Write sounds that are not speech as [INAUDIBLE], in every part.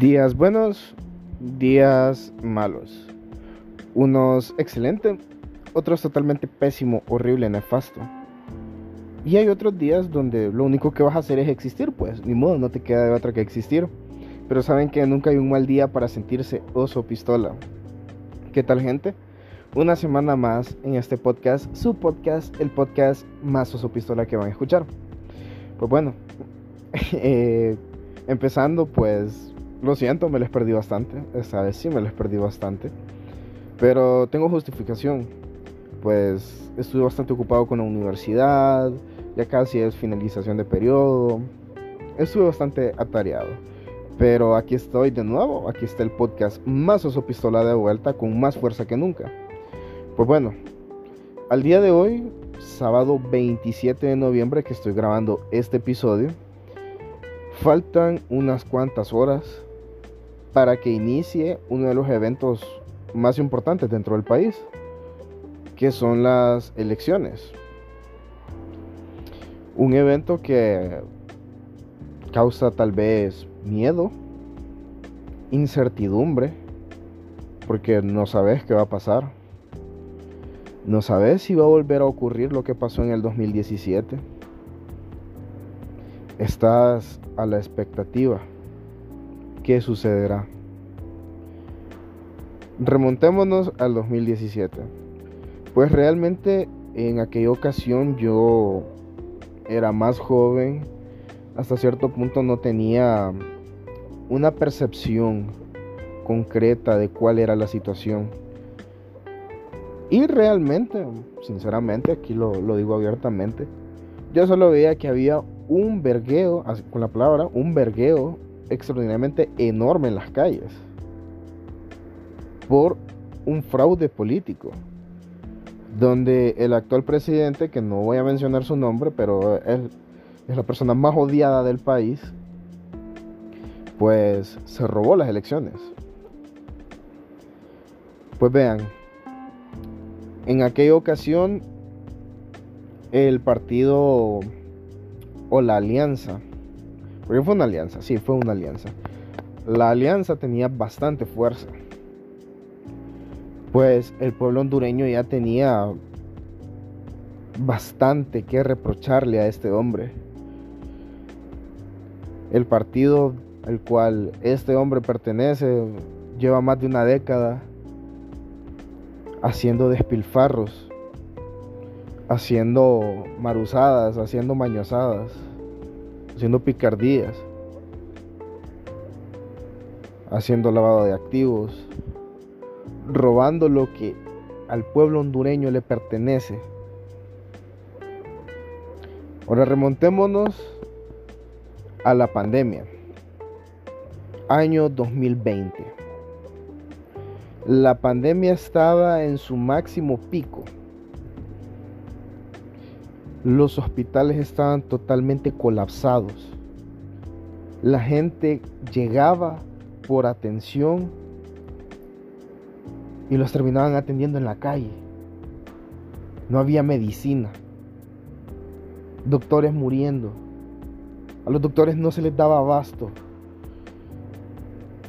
Días buenos, días malos. Unos excelente, otros totalmente pésimo, horrible, nefasto. Y hay otros días donde lo único que vas a hacer es existir, pues ni modo, no te queda de otra que existir. Pero saben que nunca hay un mal día para sentirse oso pistola. ¿Qué tal gente? Una semana más en este podcast, su podcast, el podcast más oso pistola que van a escuchar. Pues bueno, [LAUGHS] eh, empezando pues lo siento, me les perdí bastante. Esta vez sí me les perdí bastante. Pero tengo justificación. Pues estuve bastante ocupado con la universidad. Ya casi es finalización de periodo. Estuve bastante atareado. Pero aquí estoy de nuevo. Aquí está el podcast más oso pistola de vuelta con más fuerza que nunca. Pues bueno, al día de hoy, sábado 27 de noviembre que estoy grabando este episodio, faltan unas cuantas horas para que inicie uno de los eventos más importantes dentro del país, que son las elecciones. Un evento que causa tal vez miedo, incertidumbre, porque no sabes qué va a pasar. No sabes si va a volver a ocurrir lo que pasó en el 2017. Estás a la expectativa qué sucederá. Remontémonos al 2017. Pues realmente en aquella ocasión yo era más joven, hasta cierto punto no tenía una percepción concreta de cuál era la situación. Y realmente, sinceramente, aquí lo, lo digo abiertamente, yo solo veía que había un vergueo, con la palabra, un vergueo extraordinariamente enorme en las calles por un fraude político donde el actual presidente, que no voy a mencionar su nombre, pero es, es la persona más odiada del país, pues se robó las elecciones. Pues vean, en aquella ocasión el partido o la alianza porque fue una alianza, sí, fue una alianza. La alianza tenía bastante fuerza. Pues el pueblo hondureño ya tenía bastante que reprocharle a este hombre. El partido al cual este hombre pertenece lleva más de una década haciendo despilfarros, haciendo maruzadas, haciendo mañosadas haciendo picardías, haciendo lavado de activos, robando lo que al pueblo hondureño le pertenece. Ahora remontémonos a la pandemia. Año 2020. La pandemia estaba en su máximo pico los hospitales estaban totalmente colapsados. La gente llegaba por atención y los terminaban atendiendo en la calle. No había medicina. Doctores muriendo. A los doctores no se les daba abasto.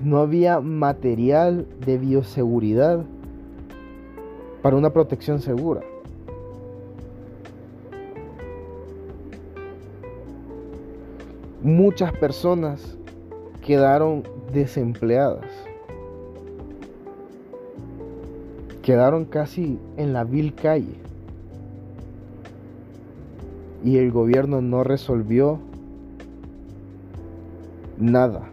No había material de bioseguridad para una protección segura. Muchas personas quedaron desempleadas. Quedaron casi en la vil calle. Y el gobierno no resolvió nada.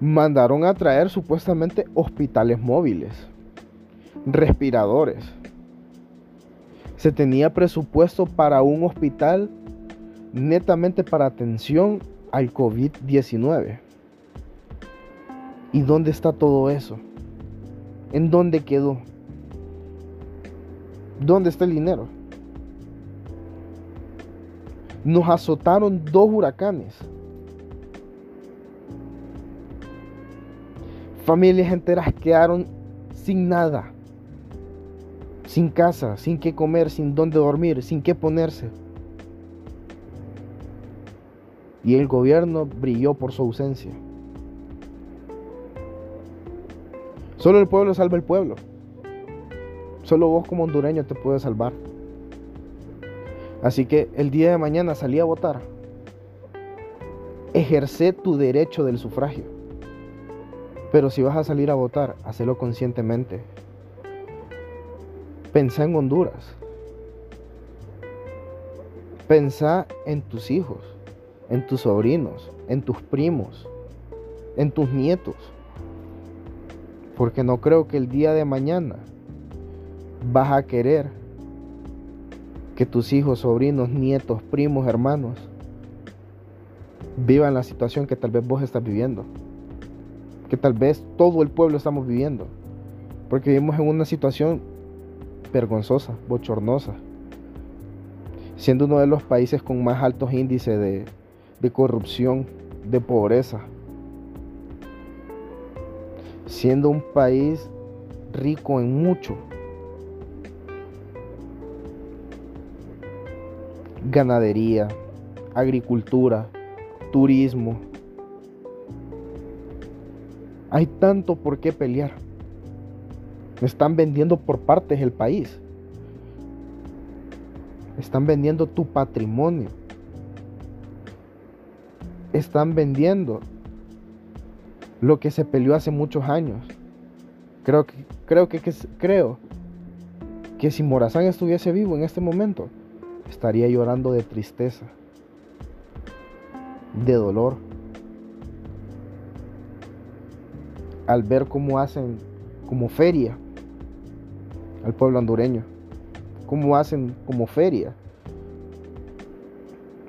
Mandaron a traer supuestamente hospitales móviles, respiradores. Se tenía presupuesto para un hospital netamente para atención al COVID-19. ¿Y dónde está todo eso? ¿En dónde quedó? ¿Dónde está el dinero? Nos azotaron dos huracanes. Familias enteras quedaron sin nada. Sin casa, sin qué comer, sin dónde dormir, sin qué ponerse. Y el gobierno brilló por su ausencia. Solo el pueblo salva el pueblo. Solo vos como hondureño te puedes salvar. Así que el día de mañana salí a votar. Ejerce tu derecho del sufragio. Pero si vas a salir a votar, hacelo conscientemente. Pensá en Honduras. Pensá en tus hijos, en tus sobrinos, en tus primos, en tus nietos. Porque no creo que el día de mañana vas a querer que tus hijos, sobrinos, nietos, primos, hermanos vivan la situación que tal vez vos estás viviendo. Que tal vez todo el pueblo estamos viviendo. Porque vivimos en una situación vergonzosa, bochornosa. Siendo uno de los países con más altos índices de, de corrupción, de pobreza. Siendo un país rico en mucho, ganadería, agricultura, turismo. Hay tanto por qué pelear. están vendiendo por partes el país. Están vendiendo tu patrimonio. Están vendiendo lo que se peleó hace muchos años. Creo que, creo que, creo que si Morazán estuviese vivo en este momento, estaría llorando de tristeza, de dolor, al ver cómo hacen como feria al pueblo hondureño, cómo hacen como feria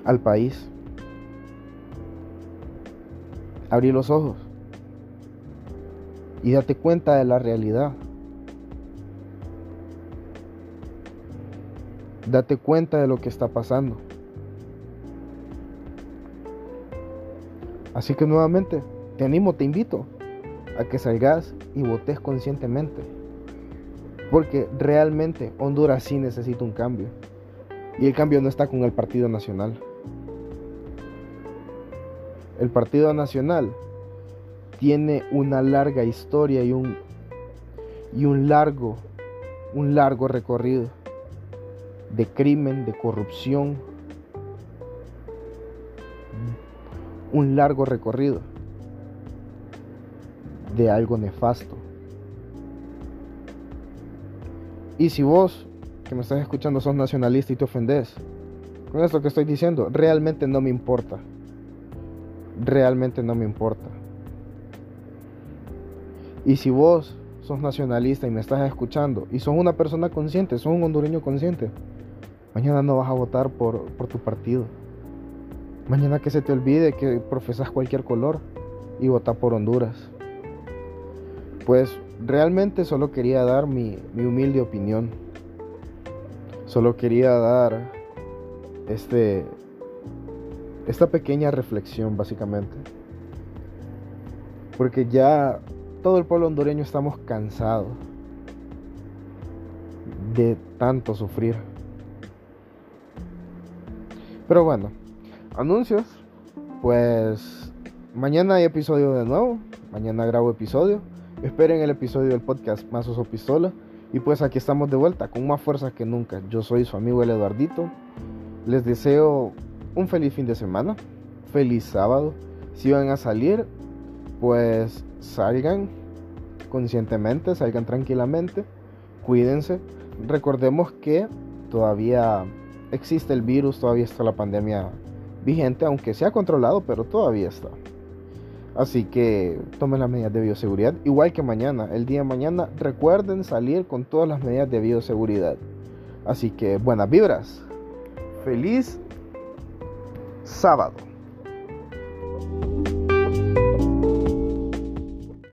al país. Abrí los ojos y date cuenta de la realidad. Date cuenta de lo que está pasando. Así que nuevamente, te animo, te invito a que salgas y votes conscientemente. Porque realmente Honduras sí necesita un cambio. Y el cambio no está con el Partido Nacional. El Partido Nacional tiene una larga historia y un, y un largo, un largo recorrido de crimen, de corrupción, un largo recorrido de algo nefasto. Y si vos, que me estás escuchando, sos nacionalista y te ofendés con esto que estoy diciendo, realmente no me importa. Realmente no me importa. Y si vos sos nacionalista y me estás escuchando y sos una persona consciente, sos un hondureño consciente, Mañana no vas a votar por, tu partido. Mañana que se te olvide que profesas cualquier color y votar por Honduras. Pues realmente solo quería dar mi, mi humilde opinión. Solo quería dar este, esta pequeña reflexión básicamente. Porque ya todo el pueblo hondureño estamos cansados de tanto sufrir. Pero bueno, anuncios. Pues mañana hay episodio de nuevo. Mañana grabo episodio. Esperen el episodio del podcast Más o Pistola. Y pues aquí estamos de vuelta con más fuerza que nunca. Yo soy su amigo el Eduardito. Les deseo un feliz fin de semana. Feliz sábado. Si van a salir, pues salgan conscientemente, salgan tranquilamente. Cuídense. Recordemos que todavía existe el virus, todavía está la pandemia vigente, aunque se ha controlado, pero todavía está. Así que tomen las medidas de bioseguridad, igual que mañana, el día de mañana, recuerden salir con todas las medidas de bioseguridad. Así que buenas vibras. Feliz sábado.